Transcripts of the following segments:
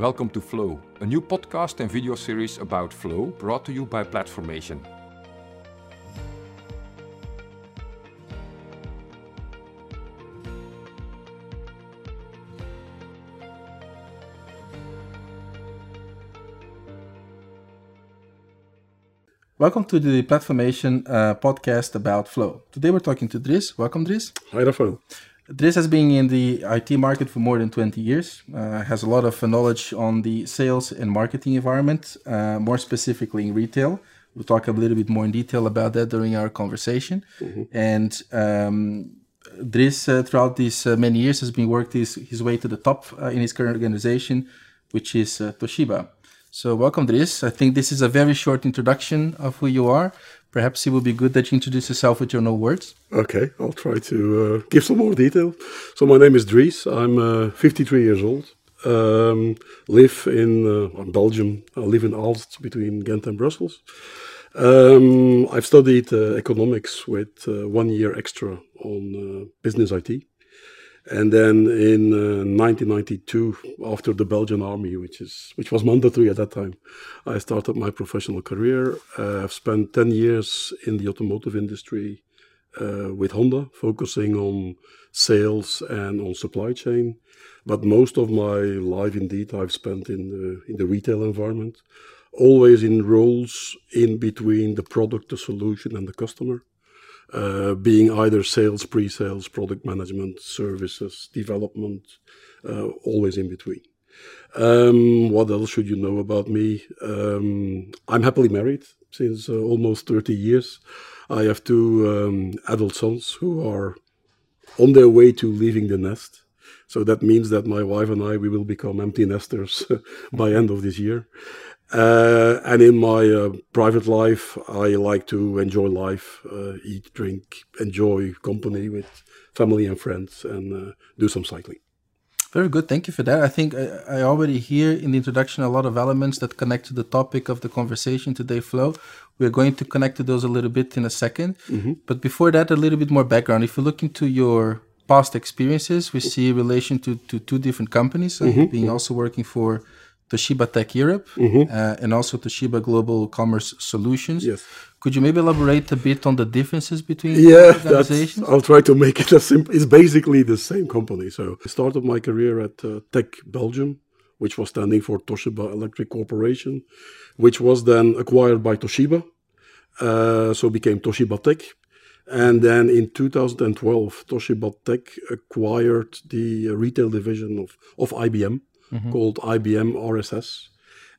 Welcome to Flow, a new podcast and video series about Flow brought to you by Platformation. Welcome to the Platformation uh, podcast about Flow. Today we're talking to Dries. Welcome, Dries. Hi, Rafael. Dries has been in the IT market for more than 20 years, uh, has a lot of knowledge on the sales and marketing environment, uh, more specifically in retail. We'll talk a little bit more in detail about that during our conversation. Mm-hmm. And um, Dries, uh, throughout these uh, many years, has been worked his, his way to the top uh, in his current organization, which is uh, Toshiba. So, welcome, Dries. I think this is a very short introduction of who you are. Perhaps it would be good that you introduce yourself with your own words. Okay, I'll try to uh, give some more detail. So, my name is Dries. I'm uh, 53 years old. Um, live in uh, Belgium. I live in Aalst between Ghent and Brussels. Um, I've studied uh, economics with uh, one year extra on uh, business IT. And then in uh, 1992, after the Belgian army, which is which was mandatory at that time, I started my professional career. Uh, I've spent 10 years in the automotive industry uh, with Honda, focusing on sales and on supply chain. But most of my life, indeed, I've spent in the in the retail environment, always in roles in between the product, the solution, and the customer. Uh, being either sales, pre-sales, product management, services, development, uh, always in between. Um, what else should you know about me? Um, I'm happily married since uh, almost 30 years. I have two um, adult sons who are on their way to leaving the nest. So that means that my wife and I we will become empty nesters by end of this year. Uh, and in my uh, private life, I like to enjoy life, uh, eat, drink, enjoy company with family and friends, and uh, do some cycling. Very good. Thank you for that. I think I, I, already hear in the introduction a lot of elements that connect to the topic of the conversation today, Flow. We're going to connect to those a little bit in a 2nd mm-hmm. But before that, a little bit more background. If you look into your past experiences, we see a relation to, to two different companies, mm-hmm. being mm-hmm. also working for Toshiba TEC Europe mm-hmm. uh, and also Toshiba Global Commerce Solutions. Yes. Could you maybe elaborate a bit on the differences between yeah, organizations? I'll try to make it as simple. It's basically the same company. So I started my career at uh, TEC Belgium, which was standing for Toshiba Electric Corporation, which was then acquired by Toshiba. Uh, so became Toshiba TEC. And then in 2012, Toshiba TEC acquired the retail division of, of IBM mm-hmm. called IBM RSS.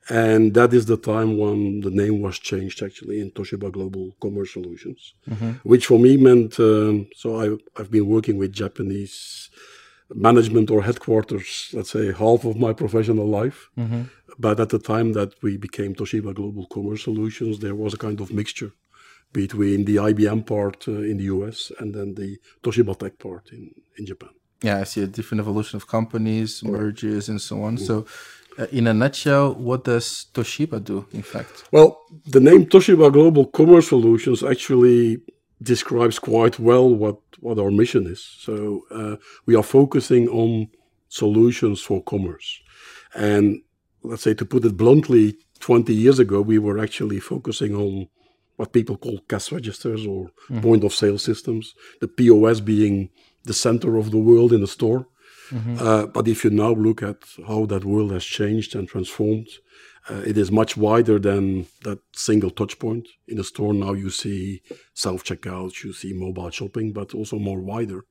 And that is the time when the name was changed actually in Toshiba Global Commerce Solutions, mm-hmm. which for me meant um, so I, I've been working with Japanese management or headquarters, let's say half of my professional life. Mm-hmm. But at the time that we became Toshiba Global Commerce Solutions, there was a kind of mixture between the IBM part uh, in the US and then the Toshiba TEC part in, in Japan yeah, I see a different evolution of companies, mergers, and so on. So, uh, in a nutshell, what does Toshiba do, in fact? Well, the name Toshiba Global Commerce Solutions actually describes quite well what, what our mission is. So, uh, we are focusing on solutions for commerce. And let's say, to put it bluntly, 20 years ago, we were actually focusing on what people call cash registers or mm-hmm. point of sale systems, the POS being the center of the world in the store. Mm-hmm. Uh, but if you now look at how that world has changed and transformed, uh, it is much wider than that single touch point. In the store now, you see self checkouts, you see mobile shopping, but also more wider.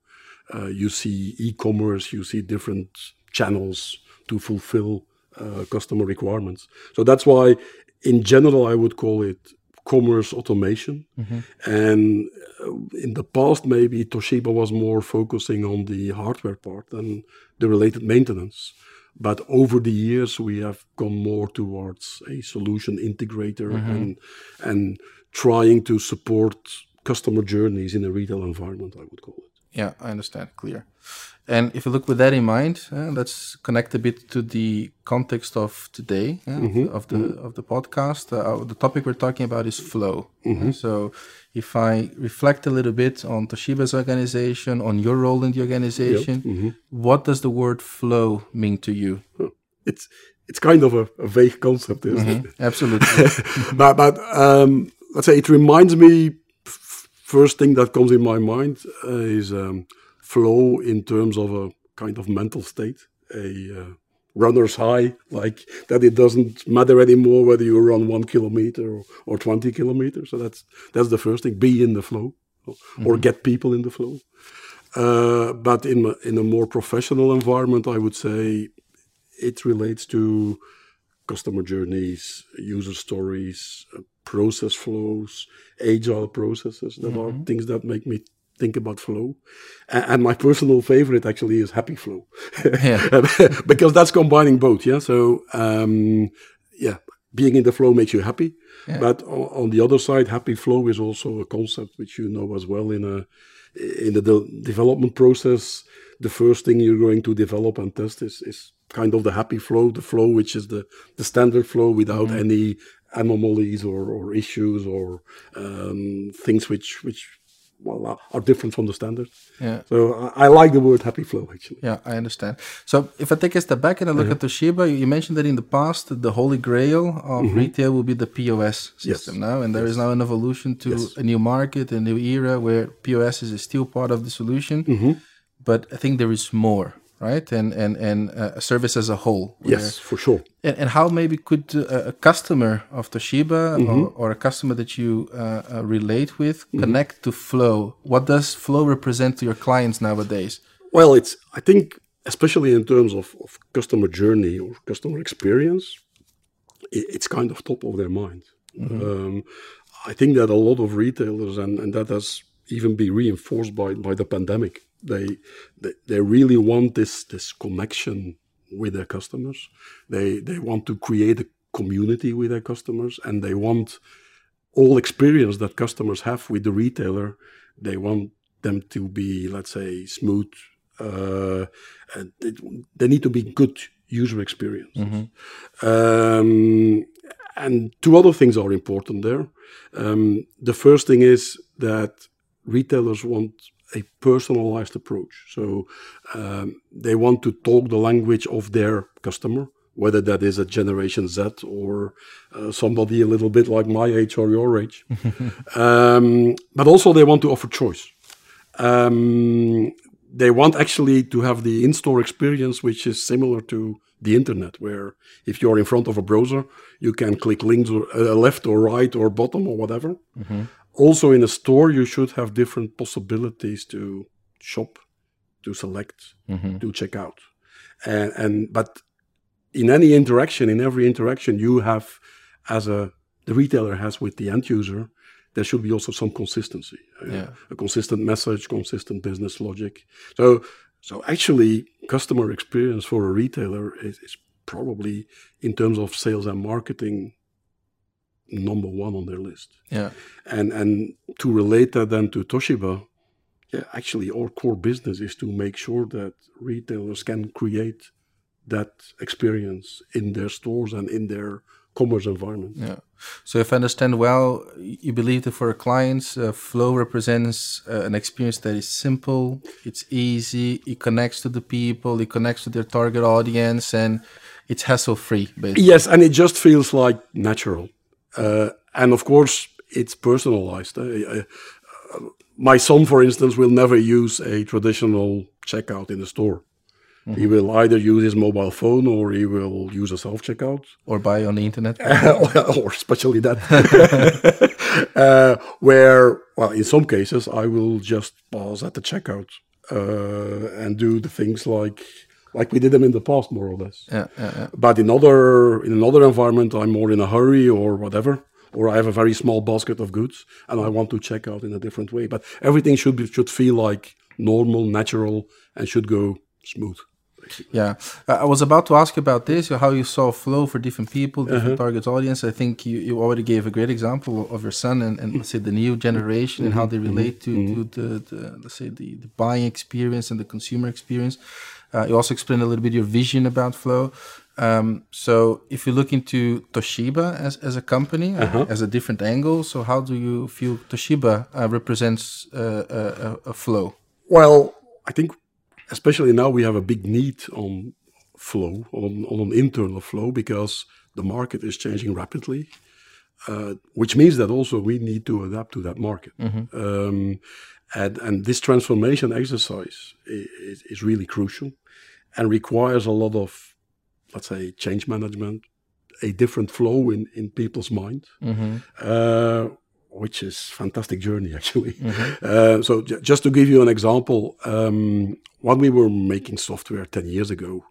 Uh, you see e-commerce, you see different channels to fulfill uh, customer requirements. So that's why, in general, I would call it commerce automation. Mm-hmm. And uh, in the past, maybe Toshiba was more focusing on the hardware part and the related maintenance. But over the years, we have gone more towards a solution integrator mm-hmm. and and trying to support customer journeys in a retail environment. I would call it. Yeah, I understand. Clear. And if you look with that in mind, uh, let's connect a bit to the context of today uh, mm-hmm. of the mm-hmm. of the podcast. Uh, the topic we're talking about is flow. Mm-hmm. So, if I reflect a little bit on Toshiba's organization, on your role in the organization, yep. Mm-hmm. what does the word flow mean to you? It's it's kind of a, a vague concept, isn't Mm-hmm. it? Absolutely. but but um, let's say it reminds me. First thing that comes in my mind uh, is um, flow in terms of a kind of mental state, a uh, runner's high, like that. It doesn't matter anymore whether you run one kilometer or, or twenty kilometers. So that's that's the first thing. Be in the flow, or, or get people in the flow. Uh, but in a- in a more professional environment, I would say it relates to customer journeys, user stories, uh, process flows, agile processes that are things that make me think about flow. And, my personal favorite actually is happy flow, because that's combining both. Yeah. So um, yeah, being in the flow makes you happy, but on, on the other side, happy flow is also a concept which you know as well in a in the de- development process. The first thing you're going to develop and test is is kind of the happy flow, the flow which is the the standard flow without any anomalies or, or issues or um, things which which well are- different from the standard. Yeah. So I, I like the word happy flow actually. Yeah, I understand. So if I take a step back and I look Uh-huh. at Toshiba, you mentioned that in the past, the holy grail of retail will be the POS system Mm-hmm. Yes. now, and there is now an evolution to Yes. a new market, a new era where POS is still part of the solution, Mm-hmm. but I think there is more, right? And and and uh, a service as a whole. Yes, for sure. And, and how maybe could uh, a customer of Toshiba Mm-hmm. or, or a customer that you uh, uh, relate with Mm-hmm. connect to Flow? What does Flow represent to your clients nowadays? Well, it's I think especially in terms of, of customer journey or customer experience, i it's kind of top of their mind. Um, I think that a lot of retailers and, and that has even been reinforced by, by the pandemic. They, they they really want this this connection with their customers. They they want to create a community with their customers and they want all experience that customers have with the retailer, they want them to be, let's say, smooth. Uh, and it, they need to be good user experience. Um, and two other things are important there. Um, the first thing is that retailers want a personalized approach. So um, they want to talk the language of their customer, whether that is a Generation Z or uh, somebody a little bit like my age or your age. um, but also they want to offer choice. Um, they want actually to have the in-store experience, which is similar to the internet, where if you're in front of a browser, you can click links or uh, left or right or bottom or whatever. Also, in a store, you should have different possibilities to shop, to select, to check out, and and but in any interaction, in every interaction you have, as a the retailer has with the end user, there should be also some consistency, uh, a consistent message, consistent business logic. So, so actually, customer experience for a retailer is, is probably in terms of sales and marketing number one on their list. Yeah. And and to relate that then to Toshiba, yeah, actually our core business is to make sure that retailers can create that experience in their stores and in their commerce environment. Yeah. So if I understand well, you believe that for clients, uh, Flow represents uh, an experience that is simple, it's easy, it connects to the people, it connects to their target audience, and it's hassle-free, basically. Yes, and it just feels like natural. Uh, and of course, it's personalized. Uh, uh, my son, for instance, will never use a traditional checkout in the store. He will either use his mobile phone or he will use a self checkout. Or buy on the internet. or especially that, uh, where, well, in some cases, I will just pause at the checkout uh, and do the things like like we did them in the past, more or less. yeah, yeah, yeah. But in other in another environment, I'm more in a hurry or whatever, or I have a very small basket of goods and I want to check out in a different way. But everything should be should feel like normal, natural, and should go smooth. Yeah, I was about to ask about this, how you saw flow for different people, different uh-huh. target audience. I think you, you already gave a great example of your son and, and let's say the new generation and how they mm-hmm. relate to, mm-hmm. to the, the let's say the, the buying experience and the consumer experience. Uh, you also explained a little bit your vision about flow. Um, so if you look into Toshiba as, as a company, uh, as a different angle, so how do you feel Toshiba uh, represents uh, a, a, a flow? Well, I think especially now we have a big need on flow, on, on an internal flow, because the market is changing rapidly. Uh, which means that also we need to adapt to that market. Um, and, and this transformation exercise is, is really crucial and requires a lot of, let's say, change management, a different flow in, in people's mind, uh, which is fantastic journey actually. Uh, so j- just to give you an example, um, when we were making software 10 years ago,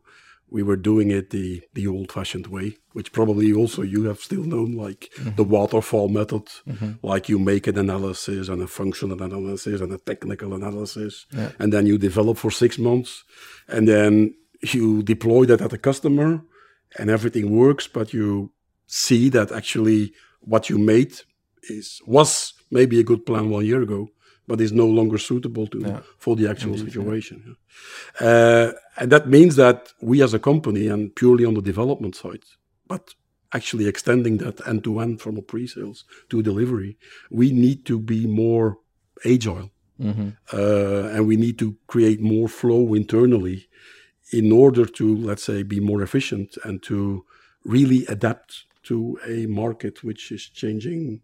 we were doing it the, the old-fashioned way, which probably also you have still known, like mm-hmm. the waterfall method, mm-hmm. like you make an analysis and a functional analysis and a technical analysis, and then you develop for six months, and then you deploy that at the customer, and everything works, but you see that actually what you made is was maybe a good plan one year ago, but is no longer suitable to for the actual situation. yeah. Uh, and that means that we as a company and purely on the development side, but actually extending that end to end from a pre-sales to delivery, we need to be more agile. Uh, and we need to create more flow internally in order to, let's say, be more efficient and to really adapt to a market which is changing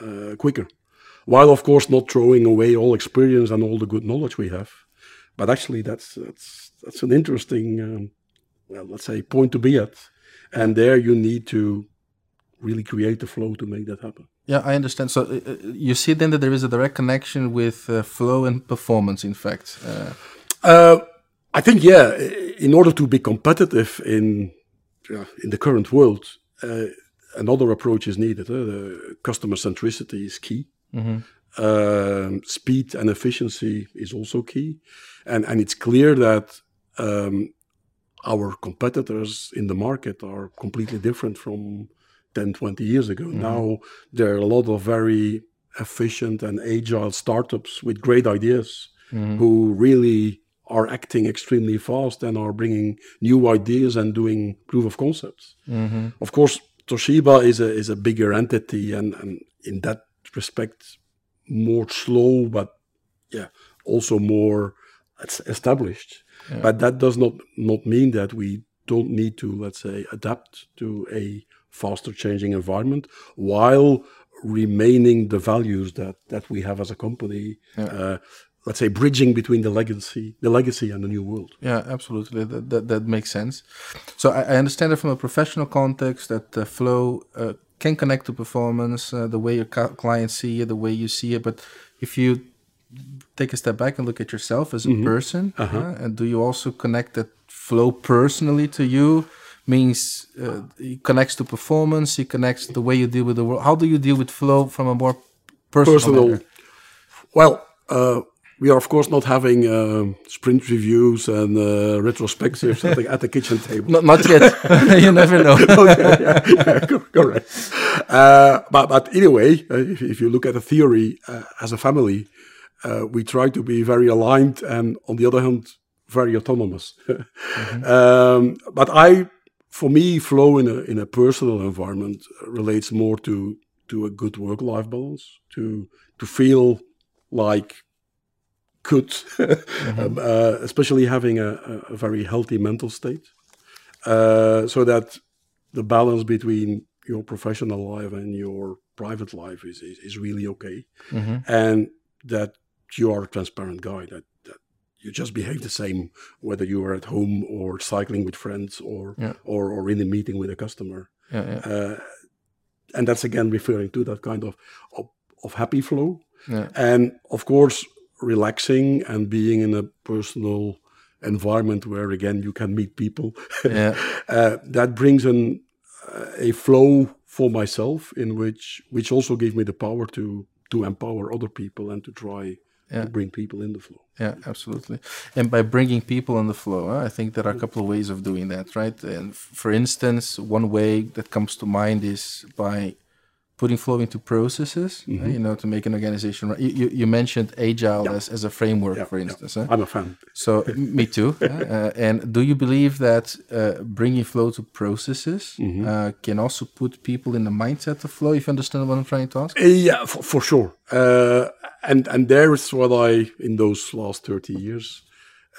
uh, quicker. While, of course, not throwing away all experience and all the good knowledge we have. But actually, that's that's that's an interesting, um, well, let's say, point to be at. And there you need to really create the flow to make that happen. Yeah, I understand. So uh, uh, you see then that there is a direct connection with uh, flow and performance. In fact, uh, Uh, I think, yeah, in order to be competitive in yeah, in the current world, uh, another approach is needed. Uh, the customer centricity is key. Um, speed and efficiency is also key, and and it's clear that um, our competitors in the market are completely different from 10, 20 years ago. Now there are a lot of very efficient and agile startups with great ideas who really are acting extremely fast and are bringing new ideas and doing proof of concepts. Of course, Toshiba is a is a bigger entity and, and in that respect more slow, but yeah, also more established. But that does not not mean that we don't need to let's say adapt to a faster changing environment while remaining the values that that we have as a company. Uh, let's say bridging between the legacy, the legacy and the new world. yeah, absolutely. That, that that makes sense. So I, I understand it from a professional context that uh, flow uh, can connect to performance, uh, the way your clients see it, the way you see it. But if you take a step back and look at yourself as a person, uh, and do you also connect that flow personally to you? Means uh, it connects to performance. It connects the way you deal with the world. How do you deal with flow from a more personal? Personal. Well, uh, we are of course not having uh, sprint reviews and uh, retrospectives at, the, at the kitchen table. Not, not yet. you never know. okay, yeah, yeah, correct. Uh, but but anyway, uh, if, if you look at the theory uh, as a family, uh, we try to be very aligned and on the other hand, very autonomous. um, but I, for me, flow in a in a personal environment relates more to to a good work life balance, to to feel like good, um, uh, especially having a, a- very healthy mental state, uh, so that the balance between your professional life and your private life is is, is really okay, and that you are a transparent guy. That that you just behave the same whether you are at home or cycling with friends or Yeah. or, or in a meeting with a customer Yeah, yeah. uh, and that's again referring to that kind of of, of happy flow and of course relaxing and being in a personal environment where again you can meet people Yeah. uh, that brings an uh, a flow for myself in which which also gave me the power to to empower other people and to try to bring people in the flow Yeah, absolutely. And by bringing people in the flow, huh, I think there are a couple of ways of doing that, right? And for instance, one way that comes to mind is by putting flow into processes, uh, you know, to make an organization. Right? You, you, mentioned agile as, as a framework, for instance. huh? i'm a fan So me too. uh, and do you believe that uh, bringing flow to processes uh, can also put people in the mindset of flow? If you understand what I'm trying to ask. Uh, Yeah, for, for sure. Uh, and and there is what I in those last thirty years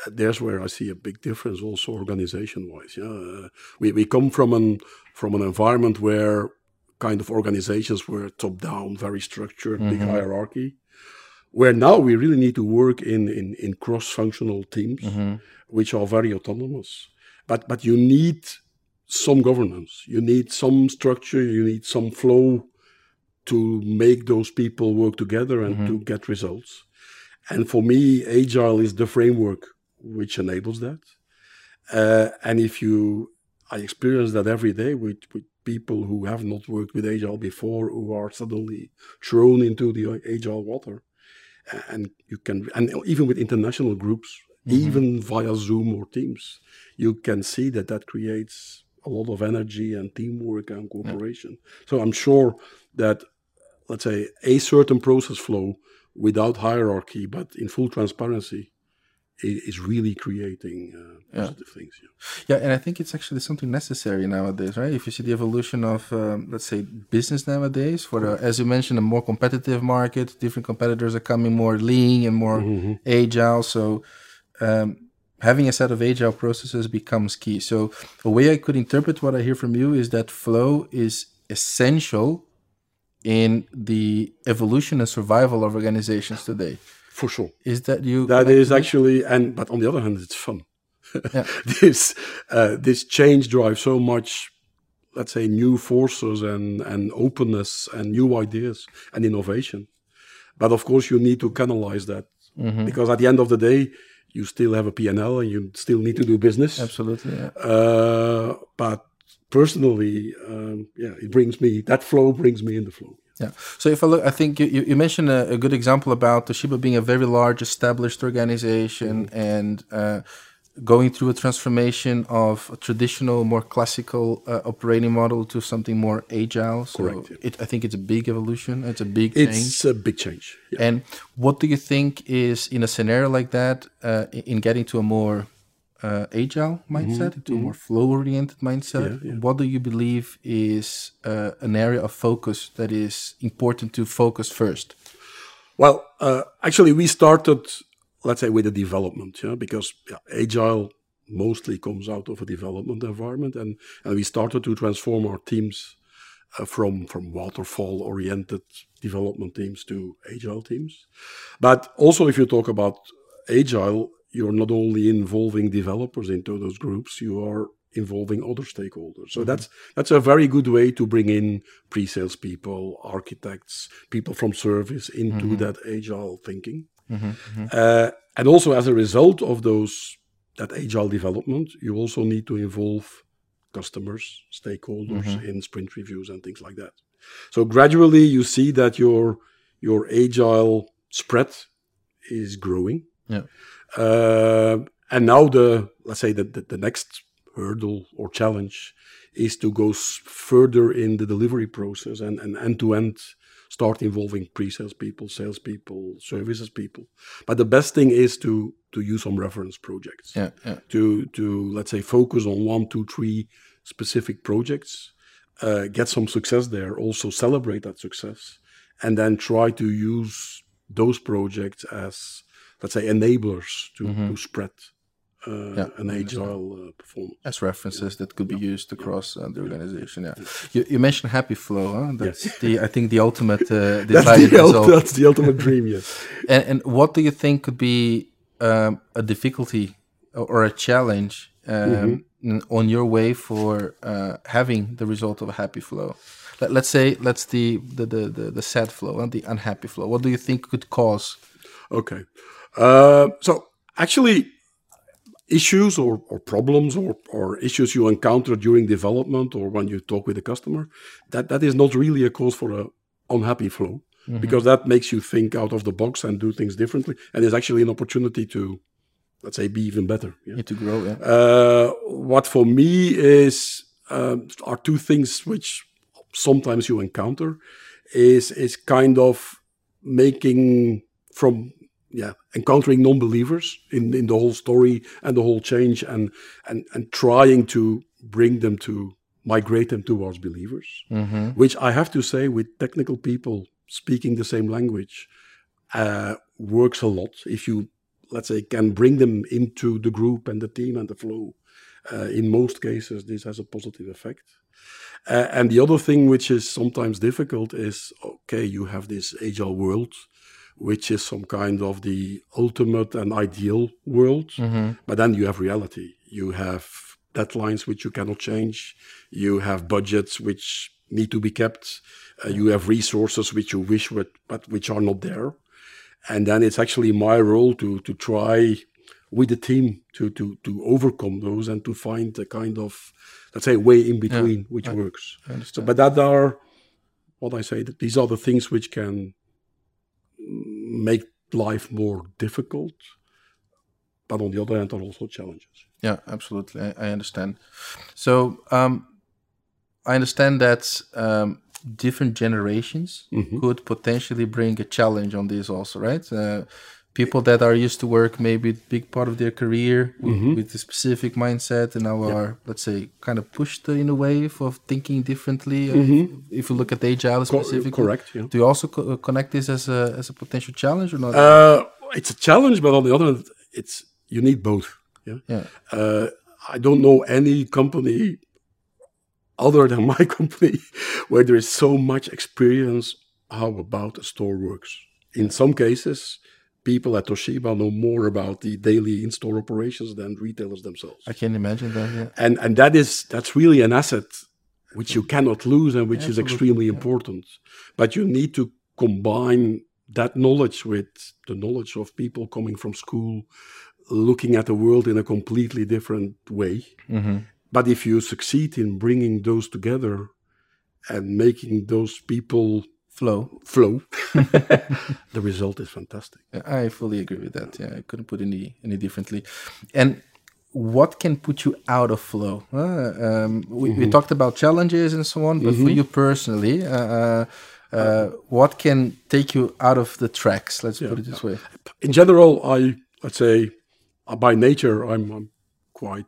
there's where I see a big difference also organization wise. Yeah, uh, we we come from an from an environment where kind of organizations were top down, very structured, big mm-hmm. hierarchy. Where now we really need to work in in, in cross functional teams, mm-hmm. which are very autonomous. But but you need some governance. You need some structure. You need some flow to make those people work together and mm-hmm. to get results. And for me, agile is the framework which enables that. Uh, and if you, I experience that every day with, with people who have not worked with agile before, who are suddenly thrown into the agile water. And you can, and even with international groups, mm-hmm. even via Zoom or Teams, you can see that that creates a lot of energy and teamwork and cooperation. So I'm sure that, let's say, a certain process flow without hierarchy, but in full transparency, is really creating uh, positive things. Yeah. Yeah, and I think it's actually something necessary nowadays, right? If you see the evolution of, um, let's say, business nowadays, for the, as you mentioned, a more competitive market, different competitors are coming more lean and more agile. So, um, having a set of agile processes becomes key. So, a way I could interpret what I hear from you is that flow is essential in the evolution and survival of organizations today. For sure. Is that you? That is actually, and but on the other hand, it's fun. Yeah. this uh, this change drives so much, let's say, new forces and and openness and new ideas and innovation. But of course, you need to canalize that Mm-hmm. because at the end of the day, you still have a P&L and you still need to do business. Absolutely. Yeah. Uh, but personally, um, yeah, it brings me that flow brings me in the flow. Yeah. So if I look, I think you, you mentioned a, a good example about Toshiba being a very large established organization and uh, going through a transformation of a traditional, more classical uh, operating model to something more agile. So Correct, yeah. it, I think it's a big evolution. It's a big change. It's a big change. Yeah. And what do you think is in a scenario like that, uh, in getting to a more uh, agile mindset, to a more flow-oriented mindset? Mm-hmm, Yeah, yeah. What do you believe is uh, an area of focus that is important to focus first? Well, uh, actually, we started, let's say, with the development, yeah, because yeah, agile mostly comes out of a development environment, and and we started to transform our teams uh, from from waterfall-oriented development teams to agile teams. But also, if you talk about agile, you're not only involving developers into those groups, you are involving other stakeholders. So mm-hmm. that's that's a very good way to bring in pre-sales people, architects, people from service into mm-hmm. that agile thinking. Mm-hmm, uh, and also as a result of those that agile development, you also need to involve customers, stakeholders in sprint reviews and things like that. So gradually you see that your your agile spread is growing. Yeah. Uh, and now the let's say that the, the next hurdle or challenge is to go s- further in the delivery process and and end to end start involving pre-sales people, sales people, services people. But the best thing is to to use some reference projects Yeah, yeah. to to let's say focus on one, two, three specific projects, uh, get some success there, also celebrate that success, and then try to use those projects as let's say enablers to, to spread uh, Mm-hmm. Yeah, an agile uh, performance. As references that could be used across uh, the organization. Yeah. You, you mentioned Happy Flow. Huh? That's the I think the ultimate uh, That's the, ul- result. that's the ultimate dream, yes. And, and what do you think could be um, a difficulty or a challenge um, n- on your way for uh, having the result of a happy flow? Let, let's say let's the the, the, the the sad flow and the unhappy flow. What do you think could cause? Okay. Uh, so actually, issues or, or problems or, or issues you encounter during development or when you talk with a customer, that, that is not really a cause for a unhappy flow because that makes you think out of the box and do things differently and is actually an opportunity to, let's say, be even better. yeah. Need to grow, yeah. Uh, what for me is um are two things which sometimes you encounter is is kind of making from yeah encountering non-believers in in the whole story and the whole change and and and trying to bring them to migrate them towards believers which i have to say with technical people speaking the same language uh, works a lot if you let's say, can bring them into the group and the team and the flow. Uh, in most cases, this has a positive effect. Uh, and the other thing which is sometimes difficult is okay, you have this agile world, which is some kind of the ultimate and ideal world, but then you have reality. You have deadlines which you cannot change. You have budgets which need to be kept. Uh, you have resources which you wish would, but which are not there. And then it's actually my role to to try with the team to to to overcome those and to find a kind of let's say way in between which works. So, but that are what I say that these are the things which can make life more difficult. But on the other hand, are also challenges. Yeah, absolutely. I, I understand. So um, I understand that um, different generations could potentially bring a challenge on this also, right? Uh, people that are used to work maybe big part of their career with, with a specific mindset and now are, let's say, kind of pushed in a wave of thinking differently. uh, If you look at agile specifically, correct, yeah. Do you also co- uh, connect this as a as a potential challenge or not? Uh, it's a challenge, but on the other hand, it's you need both. Yeah. yeah. Uh, I don't know any company other than my company where there is so much experience how about a store works. In some cases, people at Toshiba know more about the daily in-store operations than retailers themselves. I can imagine that. Yeah. And and that is that's really an asset which you mm. cannot lose and which is extremely important. But you need to combine that knowledge with the knowledge of people coming from school, looking at the world in a completely different way. Mm-hmm. But if you succeed in bringing those together and making those people Flow. flow, the result is fantastic. I fully agree with that. Yeah, I couldn't put any any differently. And what can put you out of flow? Uh, um, we, we talked about challenges and so on, but for you personally, uh, uh, uh, what can take you out of the tracks? Let's put it this way. in general, I let's say uh, by nature I'm, I'm quite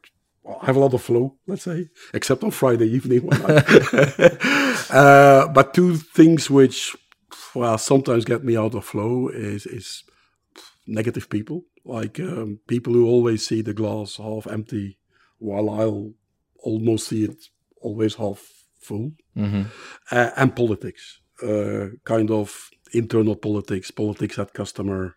I have a lot of flow, let's say, except on Friday evening. When I, uh, but two things which well sometimes get me out of flow is is negative people, like um, people who always see the glass half empty, while I'll almost see it always half full, uh, and politics, uh, kind of internal politics, politics at customer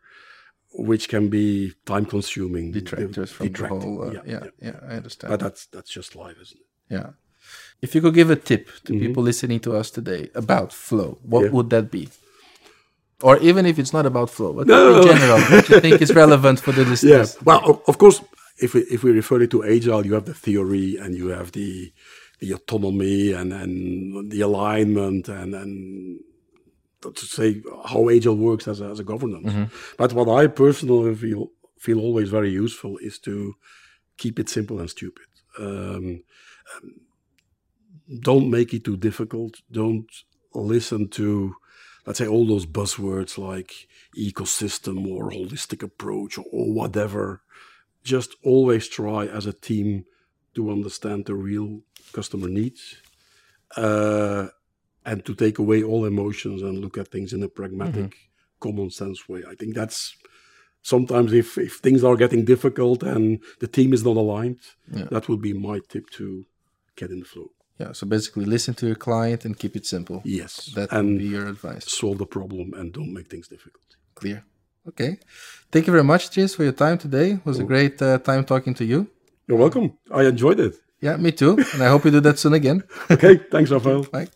which can be time consuming. Detractors from the whole. Uh, yeah, yeah, I understand. But that's that's just life, isn't it? yeah. If you could give a tip to people listening to us today about flow, what Yeah. would that be? Or even if it's not about flow, but in general, what you think is relevant for the Yeah. listeners? Well, of course, if we, if we refer it to agile, you have the theory and you have the the autonomy and and the alignment and and to say how agile works as a, as a governance. But what I personally feel feel always very useful is to keep it simple and stupid. Um, um, don't make it too difficult. Don't listen to, let's say, all those buzzwords like ecosystem or holistic approach or whatever. Just always try as a team to understand the real customer needs uh, and to take away all emotions and look at things in a pragmatic, common sense way. I think that's sometimes if, if things are getting difficult and the team is not aligned, that would be my tip to get in the flow. Yeah. So basically, listen to your client and keep it simple. Yes. That would be your advice. solve the problem and don't make things difficult. Clear. Okay. Thank you very much, Dries, for your time today. It was a great uh, time talking to you. You're welcome. I enjoyed it. Yeah, me too. And I hope you do that soon again. Okay, thanks, Rafael. Bye.